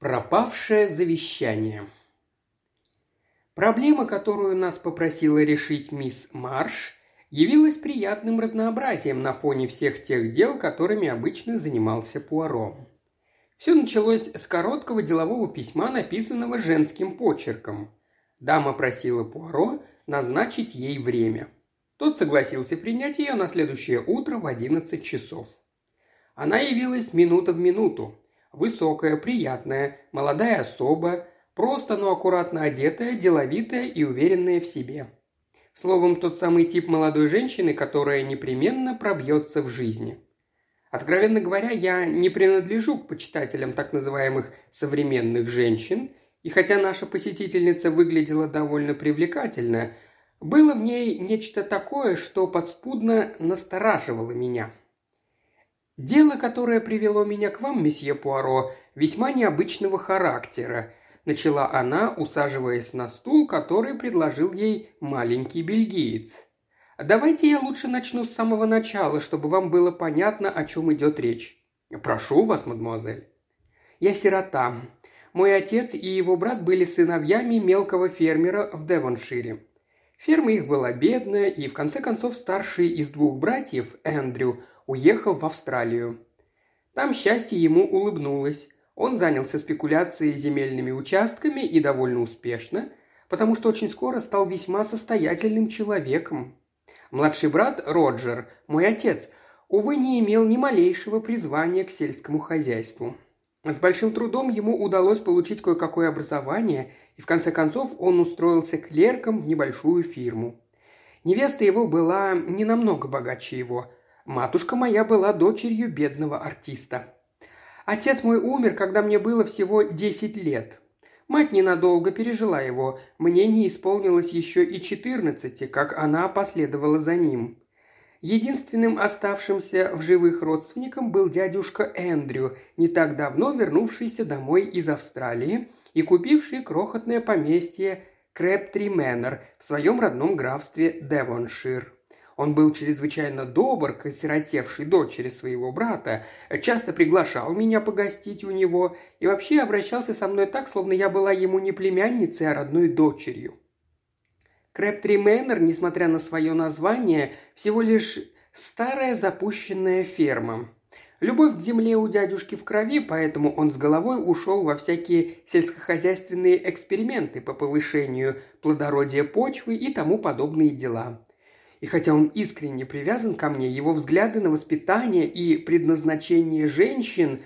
Пропавшее завещание. Проблема, которую нас попросила решить мисс Марш, явилась приятным разнообразием на фоне всех тех дел, которыми обычно занимался Пуаро. Все началось с короткого делового письма, написанного женским почерком. Дама просила Пуаро назначить ей время. Тот согласился принять ее на следующее утро в 11 часов. Она явилась минута в минуту, Высокая, приятная, молодая особа, просто, но аккуратно одетая, деловитая и уверенная в себе. Словом, тот самый тип молодой женщины, которая непременно пробьется в жизни. Откровенно говоря, я не принадлежу к почитателям так называемых современных женщин, и хотя наша посетительница выглядела довольно привлекательно, было в ней нечто такое, что подспудно настораживало меня – «Дело, которое привело меня к вам, месье Пуаро, весьма необычного характера», – начала она, усаживаясь на стул, который предложил ей маленький бельгиец. «Давайте я лучше начну с самого начала, чтобы вам было понятно, о чем идет речь». «Прошу вас, мадемуазель». «Я сирота. Мой отец и его брат были сыновьями мелкого фермера в Девоншире. Ферма их была бедная, и в конце концов старший из двух братьев, Эндрю, уехал в Австралию. Там счастье ему улыбнулось. Он занялся спекуляцией земельными участками и довольно успешно, потому что очень скоро стал весьма состоятельным человеком. Младший брат Роджер, мой отец, увы, не имел ни малейшего призвания к сельскому хозяйству. С большим трудом ему удалось получить кое-какое образование, и в конце концов он устроился клерком в небольшую фирму. Невеста его была не намного богаче его – Матушка моя была дочерью бедного артиста. Отец мой умер, когда мне было всего десять лет. Мать ненадолго пережила его, мне не исполнилось еще и четырнадцати, как она последовала за ним. Единственным оставшимся в живых родственником был дядюшка Эндрю, не так давно вернувшийся домой из Австралии и купивший крохотное поместье Крэптри Мэннер в своем родном графстве Девоншир. Он был чрезвычайно добр к осиротевшей дочери своего брата, часто приглашал меня погостить у него и вообще обращался со мной так, словно я была ему не племянницей, а родной дочерью. Крэптри Мэннер, несмотря на свое название, всего лишь старая запущенная ферма. Любовь к земле у дядюшки в крови, поэтому он с головой ушел во всякие сельскохозяйственные эксперименты по повышению плодородия почвы и тому подобные дела. И хотя он искренне привязан ко мне, его взгляды на воспитание и предназначение женщин,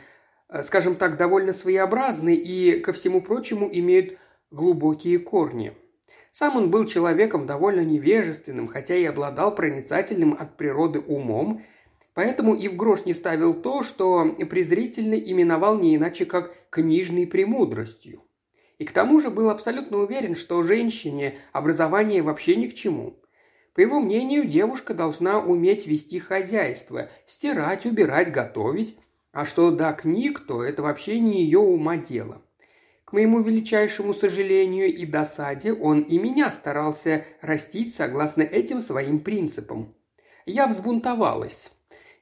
э, скажем так, довольно своеобразны и, ко всему прочему, имеют глубокие корни. Сам он был человеком довольно невежественным, хотя и обладал проницательным от природы умом, поэтому и в грош не ставил то, что презрительно именовал не иначе как книжной премудростью. И к тому же был абсолютно уверен, что женщине образование вообще ни к чему – по его мнению, девушка должна уметь вести хозяйство, стирать, убирать, готовить, а что до книг, то это вообще не ее ума дело. К моему величайшему сожалению и досаде он и меня старался растить согласно этим своим принципам. Я взбунтовалась.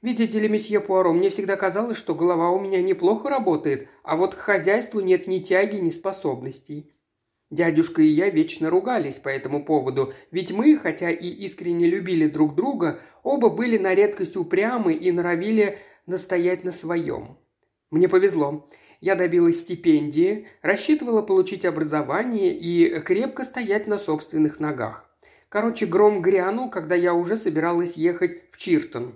Видите ли, месье Пуаро, мне всегда казалось, что голова у меня неплохо работает, а вот к хозяйству нет ни тяги, ни способностей. Дядюшка и я вечно ругались по этому поводу, ведь мы, хотя и искренне любили друг друга, оба были на редкость упрямы и норовили настоять на своем. Мне повезло. Я добилась стипендии, рассчитывала получить образование и крепко стоять на собственных ногах. Короче, гром грянул, когда я уже собиралась ехать в Чиртон.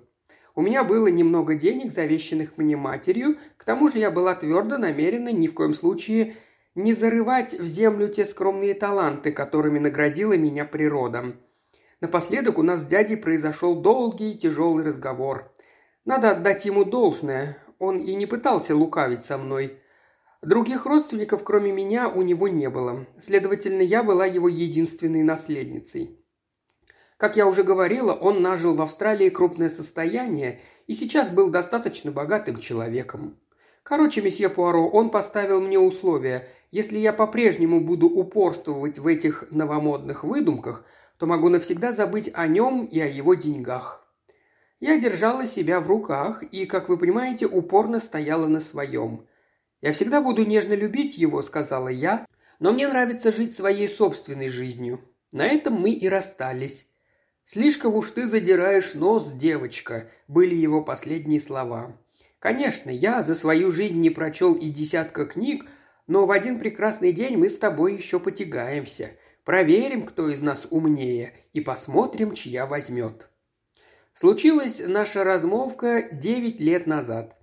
У меня было немного денег, завещанных мне матерью, к тому же я была твердо намерена ни в коем случае не зарывать в землю те скромные таланты, которыми наградила меня природа. Напоследок у нас с дядей произошел долгий и тяжелый разговор. Надо отдать ему должное, он и не пытался лукавить со мной. Других родственников, кроме меня, у него не было. Следовательно, я была его единственной наследницей. Как я уже говорила, он нажил в Австралии крупное состояние и сейчас был достаточно богатым человеком. Короче, месье Пуаро, он поставил мне условия. Если я по-прежнему буду упорствовать в этих новомодных выдумках, то могу навсегда забыть о нем и о его деньгах. Я держала себя в руках и, как вы понимаете, упорно стояла на своем. «Я всегда буду нежно любить его», — сказала я, «но мне нравится жить своей собственной жизнью. На этом мы и расстались. «Слишком уж ты задираешь нос, девочка», – были его последние слова. «Конечно, я за свою жизнь не прочел и десятка книг, но в один прекрасный день мы с тобой еще потягаемся. Проверим, кто из нас умнее, и посмотрим, чья возьмет». Случилась наша размолвка девять лет назад.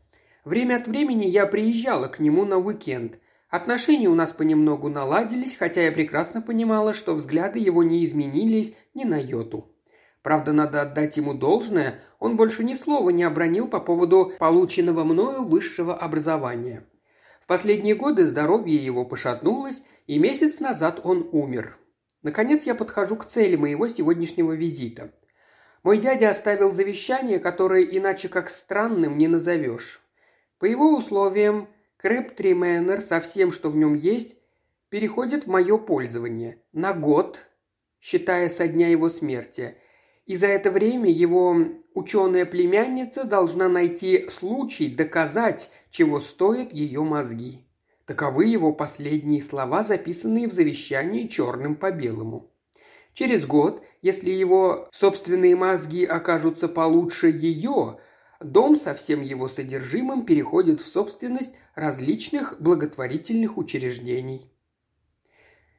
Время от времени я приезжала к нему на уикенд. Отношения у нас понемногу наладились, хотя я прекрасно понимала, что взгляды его не изменились ни на йоту. Правда, надо отдать ему должное, он больше ни слова не обронил по поводу полученного мною высшего образования. В последние годы здоровье его пошатнулось, и месяц назад он умер. Наконец я подхожу к цели моего сегодняшнего визита. Мой дядя оставил завещание, которое иначе как странным не назовешь. По его условиям, Крэптри Мэннер со всем, что в нем есть, переходит в мое пользование на год, считая со дня его смерти – и за это время его ученая племянница должна найти случай доказать, чего стоят ее мозги. Таковы его последние слова, записанные в завещании черным по белому. Через год, если его собственные мозги окажутся получше ее, дом со всем его содержимым переходит в собственность различных благотворительных учреждений.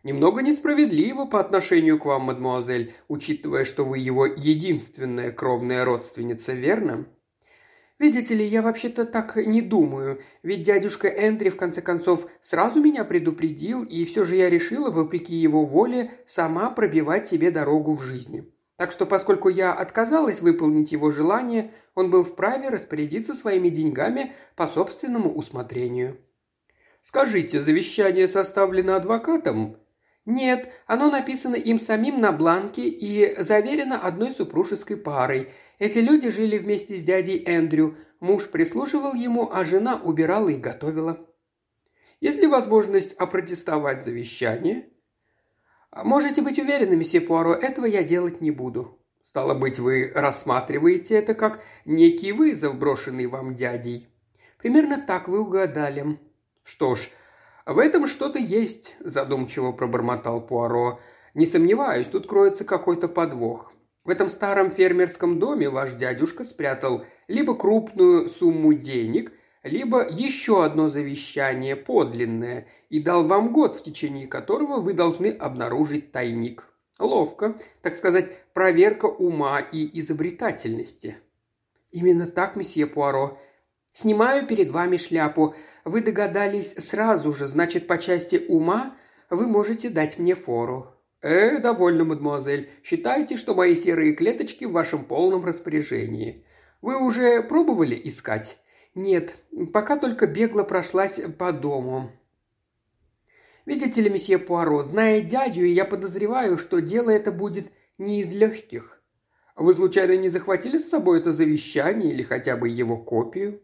Немного несправедливо по отношению к вам, мадемуазель, учитывая, что вы его единственная кровная родственница, верно?» «Видите ли, я вообще-то так не думаю, ведь дядюшка Эндри, в конце концов, сразу меня предупредил, и все же я решила, вопреки его воле, сама пробивать себе дорогу в жизни. Так что, поскольку я отказалась выполнить его желание, он был вправе распорядиться своими деньгами по собственному усмотрению». «Скажите, завещание составлено адвокатом?» Нет, оно написано им самим на бланке и заверено одной супружеской парой. Эти люди жили вместе с дядей Эндрю. Муж прислуживал ему, а жена убирала и готовила. Есть ли возможность опротестовать завещание? Можете быть уверены, месье Пуаро, этого я делать не буду. Стало быть, вы рассматриваете это как некий вызов, брошенный вам дядей. Примерно так вы угадали. Что ж, «В этом что-то есть», – задумчиво пробормотал Пуаро. «Не сомневаюсь, тут кроется какой-то подвох. В этом старом фермерском доме ваш дядюшка спрятал либо крупную сумму денег, либо еще одно завещание подлинное и дал вам год, в течение которого вы должны обнаружить тайник. Ловко, так сказать, проверка ума и изобретательности». «Именно так, месье Пуаро. Снимаю перед вами шляпу. Вы догадались сразу же, значит, по части ума вы можете дать мне фору». «Э, довольно, мадемуазель. Считайте, что мои серые клеточки в вашем полном распоряжении. Вы уже пробовали искать?» «Нет, пока только бегло прошлась по дому». «Видите ли, месье Пуаро, зная дядю, я подозреваю, что дело это будет не из легких. Вы случайно не захватили с собой это завещание или хотя бы его копию?»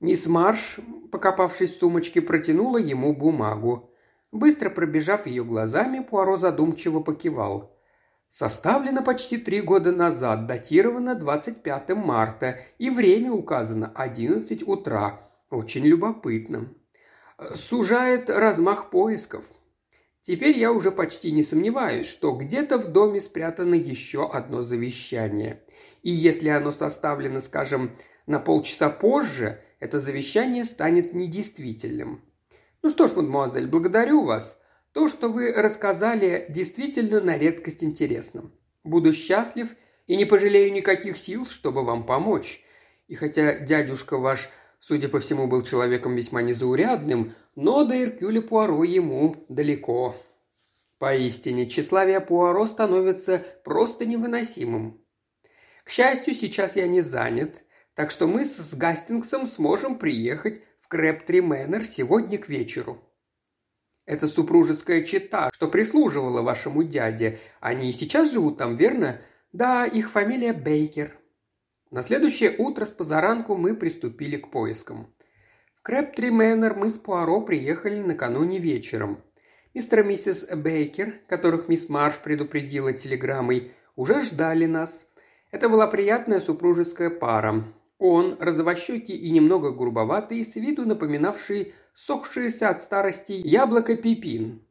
Мисс Марш, покопавшись в сумочке, протянула ему бумагу. Быстро пробежав ее глазами, Пуаро задумчиво покивал. Составлено почти три года назад, датировано 25 марта, и время указано 11 утра. Очень любопытно. Сужает размах поисков. Теперь я уже почти не сомневаюсь, что где-то в доме спрятано еще одно завещание. И если оно составлено, скажем, на полчаса позже, это завещание станет недействительным. Ну что ж, мадемуазель, благодарю вас. То, что вы рассказали, действительно на редкость интересно. Буду счастлив и не пожалею никаких сил, чтобы вам помочь. И хотя дядюшка ваш, судя по всему, был человеком весьма незаурядным, но до Иркюля Пуаро ему далеко. Поистине, тщеславие Пуаро становится просто невыносимым. К счастью, сейчас я не занят – так что мы с Гастингсом сможем приехать в Крэптри Мэннер сегодня к вечеру. Это супружеская чета, что прислуживала вашему дяде. Они и сейчас живут там, верно? Да, их фамилия Бейкер. На следующее утро с позаранку мы приступили к поискам. В Крэптри Мэннер мы с Пуаро приехали накануне вечером. Мистер и миссис Бейкер, которых мисс Марш предупредила телеграммой, уже ждали нас. Это была приятная супружеская пара. Он, розовощекий и немного грубоватый, с виду напоминавший сохшееся от старости яблоко Пипин,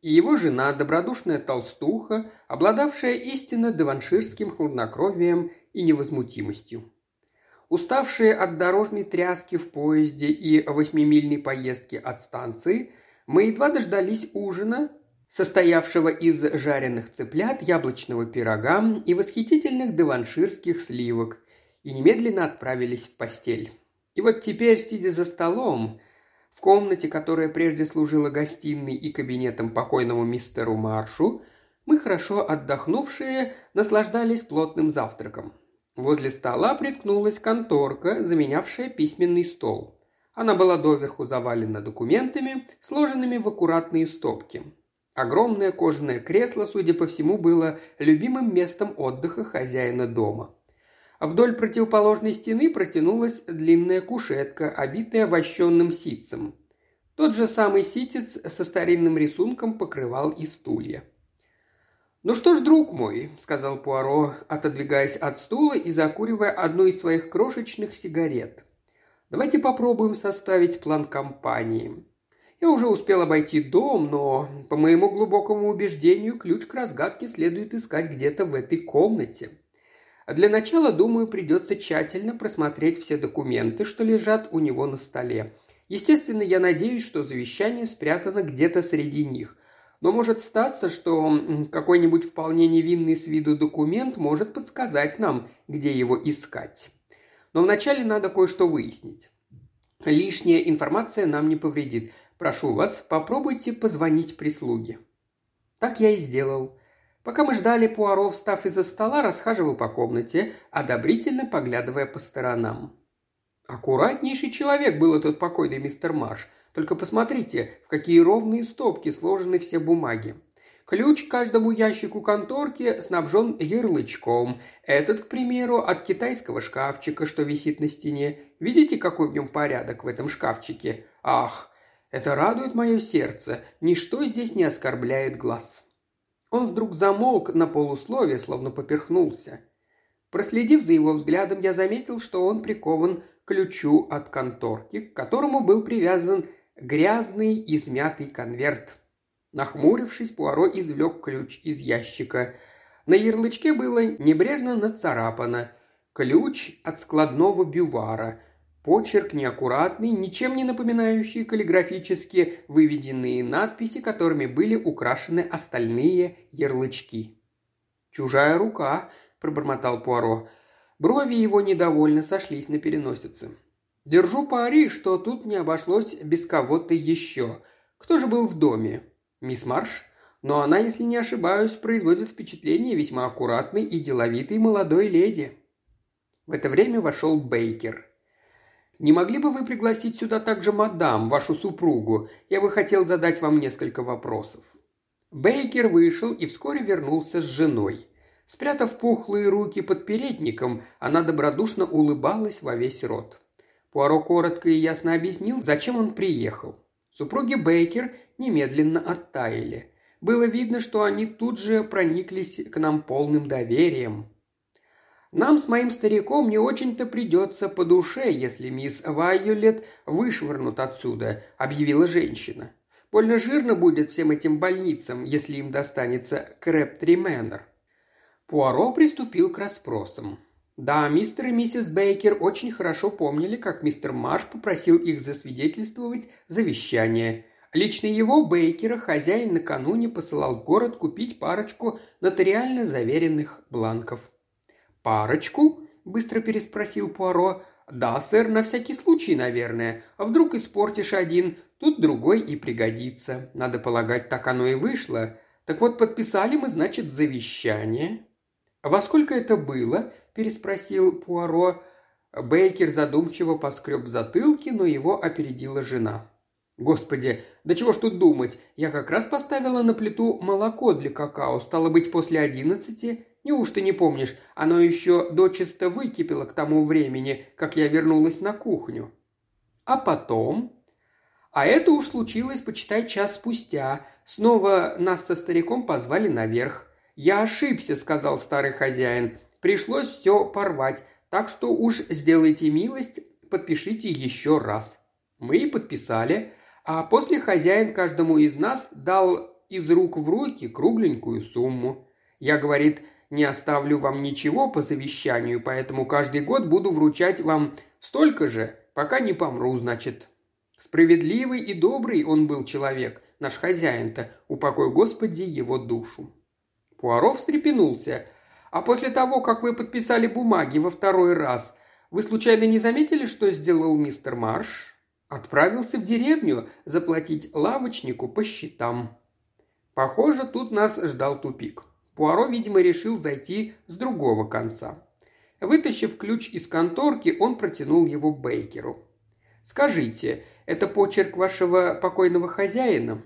и его жена, добродушная толстуха, обладавшая истинно деванширским хладнокровием и невозмутимостью. Уставшие от дорожной тряски в поезде и восьмимильной поездки от станции, мы едва дождались ужина, состоявшего из жареных цыплят, яблочного пирога и восхитительных деванширских сливок, и немедленно отправились в постель. И вот теперь, сидя за столом, в комнате, которая прежде служила гостиной и кабинетом покойному мистеру Маршу, мы, хорошо отдохнувшие, наслаждались плотным завтраком. Возле стола приткнулась конторка, заменявшая письменный стол. Она была доверху завалена документами, сложенными в аккуратные стопки. Огромное кожаное кресло, судя по всему, было любимым местом отдыха хозяина дома. Вдоль противоположной стены протянулась длинная кушетка, обитая вощенным ситцем. Тот же самый ситец со старинным рисунком покрывал и стулья. «Ну что ж, друг мой», — сказал Пуаро, отодвигаясь от стула и закуривая одну из своих крошечных сигарет. «Давайте попробуем составить план компании. Я уже успел обойти дом, но, по моему глубокому убеждению, ключ к разгадке следует искать где-то в этой комнате. А для начала, думаю, придется тщательно просмотреть все документы, что лежат у него на столе. Естественно, я надеюсь, что завещание спрятано где-то среди них. Но может статься, что какой-нибудь вполне невинный с виду документ может подсказать нам, где его искать. Но вначале надо кое-что выяснить. Лишняя информация нам не повредит. Прошу вас, попробуйте позвонить прислуге». Так я и сделал. Пока мы ждали, Пуаро, встав из-за стола, расхаживал по комнате, одобрительно поглядывая по сторонам. Аккуратнейший человек был этот покойный мистер Марш. Только посмотрите, в какие ровные стопки сложены все бумаги. Ключ к каждому ящику конторки снабжен ярлычком. Этот, к примеру, от китайского шкафчика, что висит на стене. Видите, какой в нем порядок в этом шкафчике? Ах, это радует мое сердце. Ничто здесь не оскорбляет глаз. Он вдруг замолк на полусловие, словно поперхнулся. Проследив за его взглядом, я заметил, что он прикован к ключу от конторки, к которому был привязан грязный измятый конверт. Нахмурившись, Пуаро извлек ключ из ящика. На ярлычке было небрежно нацарапано «Ключ от складного бювара», Почерк неаккуратный, ничем не напоминающий каллиграфически выведенные надписи, которыми были украшены остальные ярлычки. «Чужая рука», – пробормотал Пуаро. Брови его недовольно сошлись на переносице. «Держу пари, что тут не обошлось без кого-то еще. Кто же был в доме? Мисс Марш? Но она, если не ошибаюсь, производит впечатление весьма аккуратной и деловитой молодой леди». В это время вошел Бейкер – не могли бы вы пригласить сюда также мадам, вашу супругу? Я бы хотел задать вам несколько вопросов». Бейкер вышел и вскоре вернулся с женой. Спрятав пухлые руки под передником, она добродушно улыбалась во весь рот. Пуаро коротко и ясно объяснил, зачем он приехал. Супруги Бейкер немедленно оттаяли. Было видно, что они тут же прониклись к нам полным доверием. Нам с моим стариком не очень-то придется по душе, если мисс Вайолет вышвырнут отсюда», – объявила женщина. «Больно жирно будет всем этим больницам, если им достанется Крэптри Мэннер». Пуаро приступил к расспросам. Да, мистер и миссис Бейкер очень хорошо помнили, как мистер Марш попросил их засвидетельствовать завещание. Лично его, Бейкера, хозяин накануне посылал в город купить парочку нотариально заверенных бланков. «Парочку?» – быстро переспросил Пуаро. «Да, сэр, на всякий случай, наверное. А вдруг испортишь один, тут другой и пригодится. Надо полагать, так оно и вышло. Так вот, подписали мы, значит, завещание». «Во сколько это было?» – переспросил Пуаро. Бейкер задумчиво поскреб затылки, но его опередила жена. «Господи, да чего ж тут думать? Я как раз поставила на плиту молоко для какао. Стало быть, после одиннадцати Неужто не помнишь, оно еще дочисто выкипело к тому времени, как я вернулась на кухню? А потом? А это уж случилось, почитай, час спустя. Снова нас со стариком позвали наверх. «Я ошибся», — сказал старый хозяин. «Пришлось все порвать, так что уж сделайте милость, подпишите еще раз». Мы и подписали. А после хозяин каждому из нас дал из рук в руки кругленькую сумму. Я, говорит, не оставлю вам ничего по завещанию, поэтому каждый год буду вручать вам столько же, пока не помру, значит. Справедливый и добрый он был человек, наш хозяин-то, упокой Господи его душу. Пуаров встрепенулся. А после того, как вы подписали бумаги во второй раз, вы случайно не заметили, что сделал мистер Марш? Отправился в деревню заплатить лавочнику по счетам. Похоже, тут нас ждал тупик. Пуаро, видимо, решил зайти с другого конца. Вытащив ключ из конторки, он протянул его Бейкеру. «Скажите, это почерк вашего покойного хозяина?»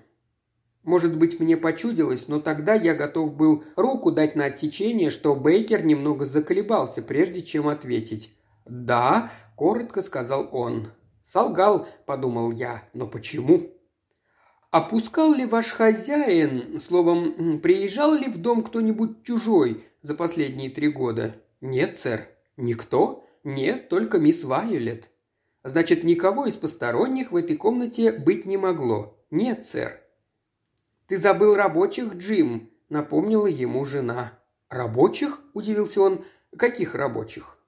Может быть, мне почудилось, но тогда я готов был руку дать на отсечение, что Бейкер немного заколебался, прежде чем ответить. «Да», – коротко сказал он. «Солгал», – подумал я, – «но почему?» «Опускал ли ваш хозяин, словом, приезжал ли в дом кто-нибудь чужой за последние три года?» «Нет, сэр». «Никто?» «Нет, только мисс Вайолет». «Значит, никого из посторонних в этой комнате быть не могло?» «Нет, сэр». «Ты забыл рабочих, Джим», – напомнила ему жена. «Рабочих?» – удивился он. «Каких рабочих?»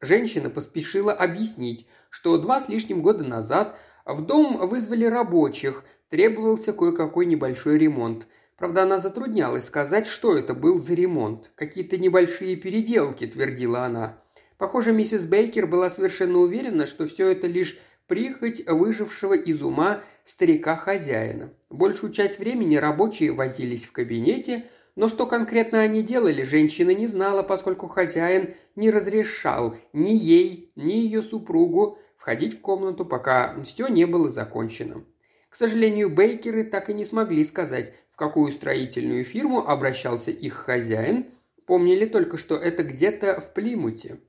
Женщина поспешила объяснить, что два с лишним года назад в дом вызвали рабочих, требовался кое-какой небольшой ремонт. Правда, она затруднялась сказать, что это был за ремонт. Какие-то небольшие переделки, твердила она. Похоже, миссис Бейкер была совершенно уверена, что все это лишь прихоть выжившего из ума старика-хозяина. Большую часть времени рабочие возились в кабинете, но что конкретно они делали, женщина не знала, поскольку хозяин не разрешал ни ей, ни ее супругу входить в комнату, пока все не было закончено. Сожалению, Бейкеры так и не смогли сказать, в какую строительную фирму обращался их хозяин, помнили только, что это где-то в Плимуте.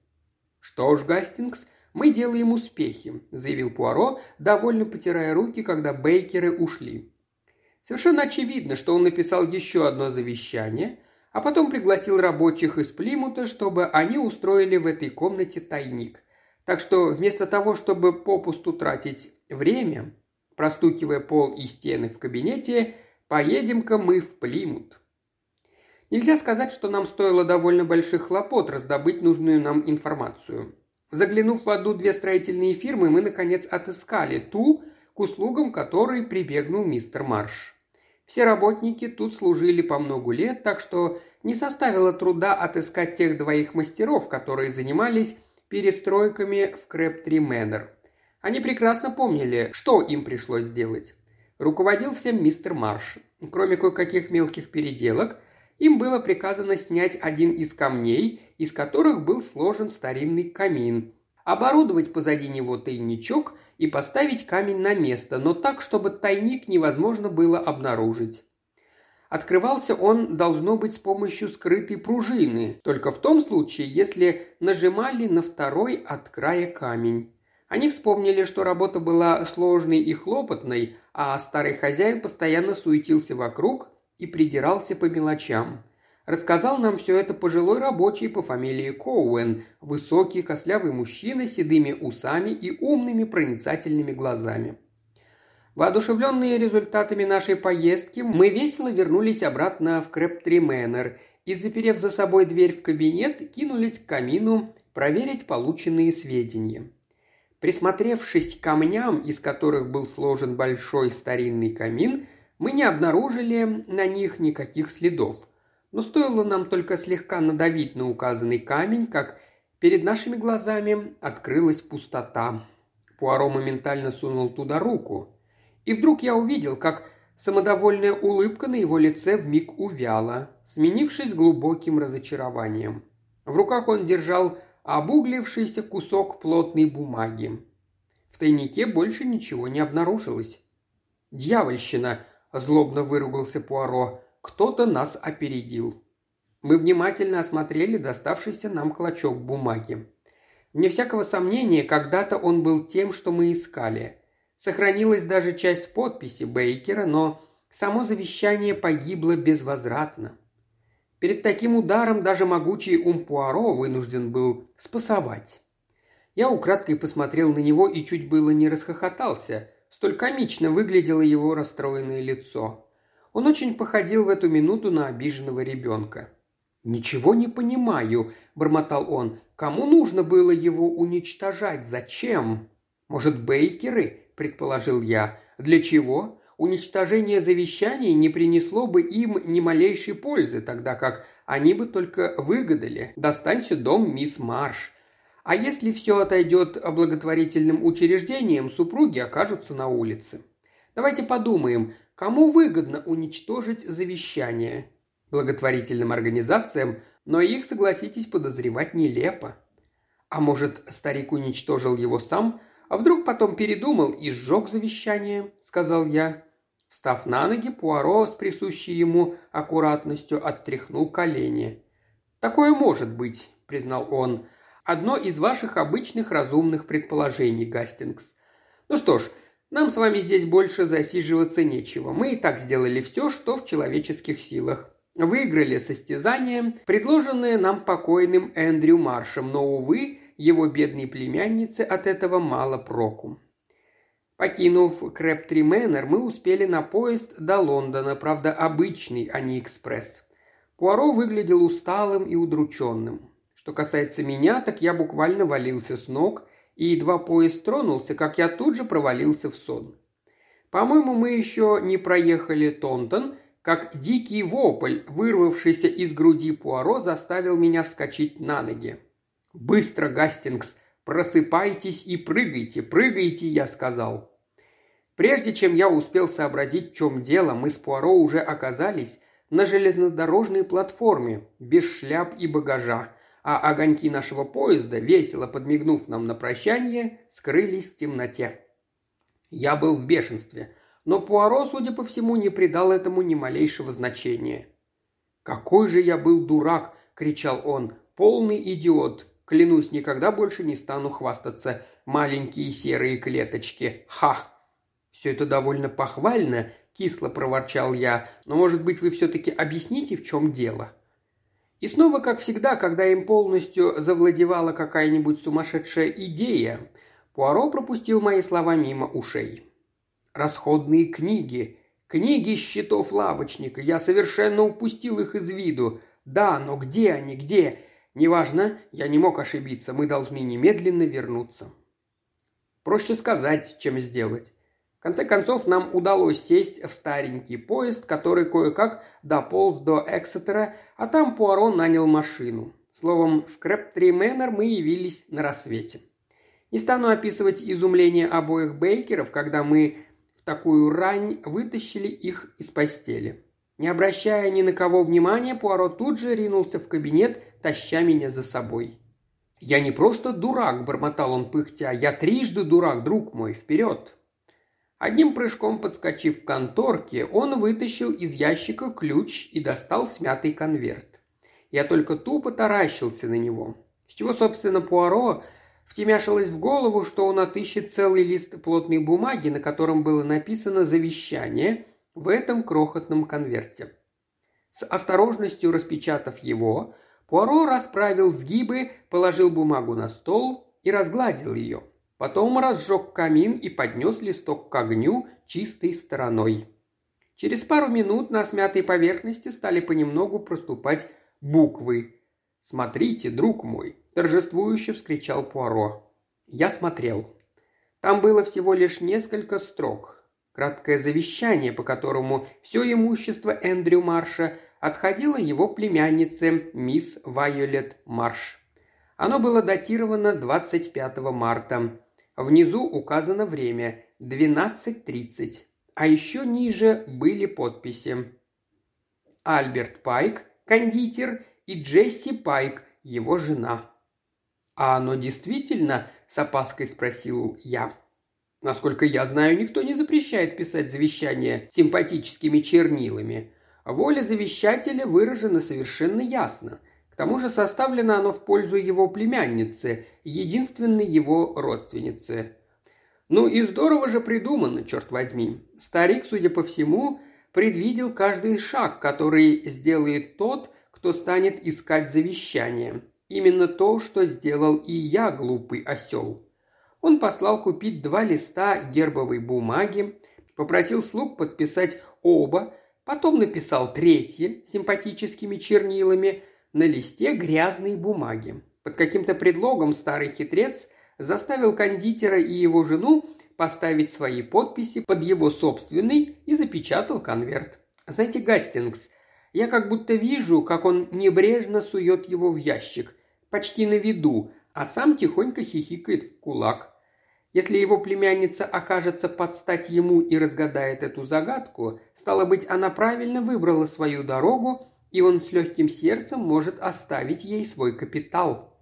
Что ж, Гастингс – «Мы делаем успехи», – заявил Пуаро, довольно потирая руки, когда Бейкеры ушли. Совершенно очевидно, что он написал еще одно завещание, а потом пригласил рабочих из Плимута, чтобы они устроили в этой комнате тайник. Так что вместо того, чтобы попусту тратить время, простукивая пол и стены в кабинете, поедем-ка мы в Плимут. Нельзя сказать, что нам стоило довольно больших хлопот раздобыть нужную нам информацию. Заглянув в одну две строительные фирмы, мы, наконец, отыскали ту, к услугам которой прибегнул мистер Марш. Все работники тут служили по многу лет, так что не составило труда отыскать тех двоих мастеров, которые занимались перестройками в Крэптри Мэннер. Они прекрасно помнили, что им пришлось делать. Руководил всем мистер Марш. Кроме кое-каких мелких переделок, им было приказано снять один из камней, из которых был сложен старинный камин, оборудовать позади него тайничок и поставить камень на место, но так, чтобы тайник невозможно было обнаружить. Открывался он, должно быть, с помощью скрытой пружины, только в том случае, если нажимали на второй от края камень. Они вспомнили, что работа была сложной и хлопотной, а старый хозяин постоянно суетился вокруг и придирался по мелочам. Рассказал нам все это пожилой рабочий по фамилии Коуэн, высокий костлявый мужчина с седыми усами и умными проницательными глазами. Воодушевленные результатами нашей поездки, мы весело вернулись обратно в Крэптри Мэннер и, заперев за собой дверь в кабинет, кинулись к камину проверить полученные сведения. Присмотревшись к камням, из которых был сложен большой старинный камин – мы не обнаружили на них никаких следов. Но стоило нам только слегка надавить на указанный камень, как перед нашими глазами открылась пустота. Пуаро моментально сунул туда руку. И вдруг я увидел, как самодовольная улыбка на его лице вмиг увяла, сменившись глубоким разочарованием. В руках он держал обуглившийся кусок плотной бумаги. В тайнике больше ничего не обнаружилось. «Дьявольщина!» – злобно выругался Пуаро. «Кто-то нас опередил». Мы внимательно осмотрели доставшийся нам клочок бумаги. Вне всякого сомнения, когда-то он был тем, что мы искали. Сохранилась даже часть подписи Бейкера, но само завещание погибло безвозвратно. Перед таким ударом даже могучий ум Пуаро вынужден был спасовать. Я украдкой посмотрел на него и чуть было не расхохотался – Столь комично выглядело его расстроенное лицо. Он очень походил в эту минуту на обиженного ребенка. «Ничего не понимаю», – бормотал он. «Кому нужно было его уничтожать? Зачем?» «Может, бейкеры?» – предположил я. «Для чего? Уничтожение завещаний не принесло бы им ни малейшей пользы, тогда как они бы только выгадали. Достанься дом мисс Марш. А если все отойдет благотворительным учреждениям, супруги окажутся на улице. Давайте подумаем, кому выгодно уничтожить завещание? Благотворительным организациям, но их, согласитесь, подозревать нелепо. А может, старик уничтожил его сам, а вдруг потом передумал и сжег завещание, сказал я. Встав на ноги, Пуаро с присущей ему аккуратностью оттряхнул колени. «Такое может быть», — признал он, — одно из ваших обычных разумных предположений, Гастингс. Ну что ж, нам с вами здесь больше засиживаться нечего. Мы и так сделали все, что в человеческих силах. Выиграли состязание, предложенное нам покойным Эндрю Маршем, но, увы, его бедной племяннице от этого мало проку. Покинув Крэптри Мэннер, мы успели на поезд до Лондона, правда, обычный, а не экспресс. Пуаро выглядел усталым и удрученным. Что касается меня, так я буквально валился с ног, и едва поезд тронулся, как я тут же провалился в сон. По-моему, мы еще не проехали Тонтон, как дикий вопль, вырвавшийся из груди Пуаро, заставил меня вскочить на ноги. «Быстро, Гастингс! Просыпайтесь и прыгайте, прыгайте!» – я сказал. Прежде чем я успел сообразить, в чем дело, мы с Пуаро уже оказались на железнодорожной платформе, без шляп и багажа, а огоньки нашего поезда, весело подмигнув нам на прощание, скрылись в темноте. Я был в бешенстве, но Пуаро, судя по всему, не придал этому ни малейшего значения. «Какой же я был дурак!» – кричал он. «Полный идиот! Клянусь, никогда больше не стану хвастаться. Маленькие серые клеточки! Ха!» «Все это довольно похвально», – кисло проворчал я. «Но, может быть, вы все-таки объясните, в чем дело?» И снова, как всегда, когда им полностью завладевала какая-нибудь сумасшедшая идея, Пуаро пропустил мои слова мимо ушей. «Расходные книги. Книги счетов лавочника. Я совершенно упустил их из виду. Да, но где они, где? Неважно, я не мог ошибиться. Мы должны немедленно вернуться». Проще сказать, чем сделать. В конце концов, нам удалось сесть в старенький поезд, который кое-как дополз до Эксетера, а там Пуаро нанял машину. Словом, в Крэптри Мэннер мы явились на рассвете. Не стану описывать изумление обоих Бейкеров, когда мы в такую рань вытащили их из постели. Не обращая ни на кого внимания, Пуаро тут же ринулся в кабинет, таща меня за собой. «Я не просто дурак», – бормотал он пыхтя, – «я трижды дурак, друг мой, вперед!» Одним прыжком подскочив в конторке, он вытащил из ящика ключ и достал смятый конверт. Я только тупо таращился на него. С чего, собственно, Пуаро втемяшилось в голову, что он отыщет целый лист плотной бумаги, на котором было написано «завещание» в этом крохотном конверте. С осторожностью распечатав его, Пуаро расправил сгибы, положил бумагу на стол и разгладил ее. Потом разжег камин и поднес листок к огню чистой стороной. Через пару минут на смятой поверхности стали понемногу проступать буквы. «Смотрите, друг мой!» – торжествующе вскричал Пуаро. Я смотрел. Там было всего лишь несколько строк. Краткое завещание, по которому все имущество Эндрю Марша отходило его племяннице мисс Вайолет Марш. Оно было датировано 25 марта. Внизу указано время – 12.30. А еще ниже были подписи. Альберт Пайк, кондитер, и Джесси Пайк, его жена. «А оно действительно?» – с опаской спросил я. Насколько я знаю, никто не запрещает писать завещание симпатическими чернилами. Воля завещателя выражена совершенно ясно. К тому же составлено оно в пользу его племянницы, единственной его родственницы. Ну и здорово же придумано, черт возьми. Старик, судя по всему, предвидел каждый шаг, который сделает тот, кто станет искать завещание. Именно то, что сделал и я, глупый осел. Он послал купить два листа гербовой бумаги, попросил слуг подписать оба, потом написал третье симпатическими чернилами на листе грязной бумаги. Под каким-то предлогом старый хитрец заставил кондитера и его жену поставить свои подписи под его собственный и запечатал конверт. Знаете, Гастингс, я как будто вижу, как он небрежно сует его в ящик, почти на виду, а сам тихонько хихикает в кулак. Если его племянница окажется под стать ему и разгадает эту загадку, стало быть, она правильно выбрала свою дорогу, и он с легким сердцем может оставить ей свой капитал.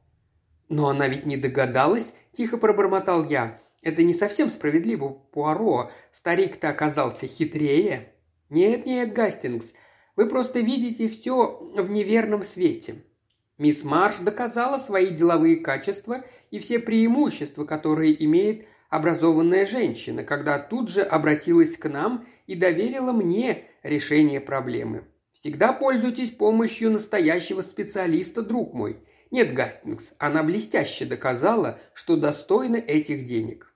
«Но она ведь не догадалась», – тихо пробормотал я. «Это не совсем справедливо, Пуаро. Старик-то оказался хитрее». «Нет-нет, Гастингс, вы просто видите все в неверном свете. Мисс Марш доказала свои деловые качества и все преимущества, которые имеет образованная женщина, когда тут же обратилась к нам и доверила мне решение проблемы. Всегда пользуйтесь помощью настоящего специалиста, друг мой. Нет, Гастингс, она блестяще доказала, что достойна этих денег.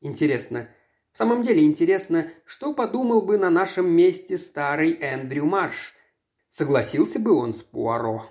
Интересно, в самом деле интересно, что подумал бы на нашем месте старый Эндрю Марш. Согласился бы он с Пуаро.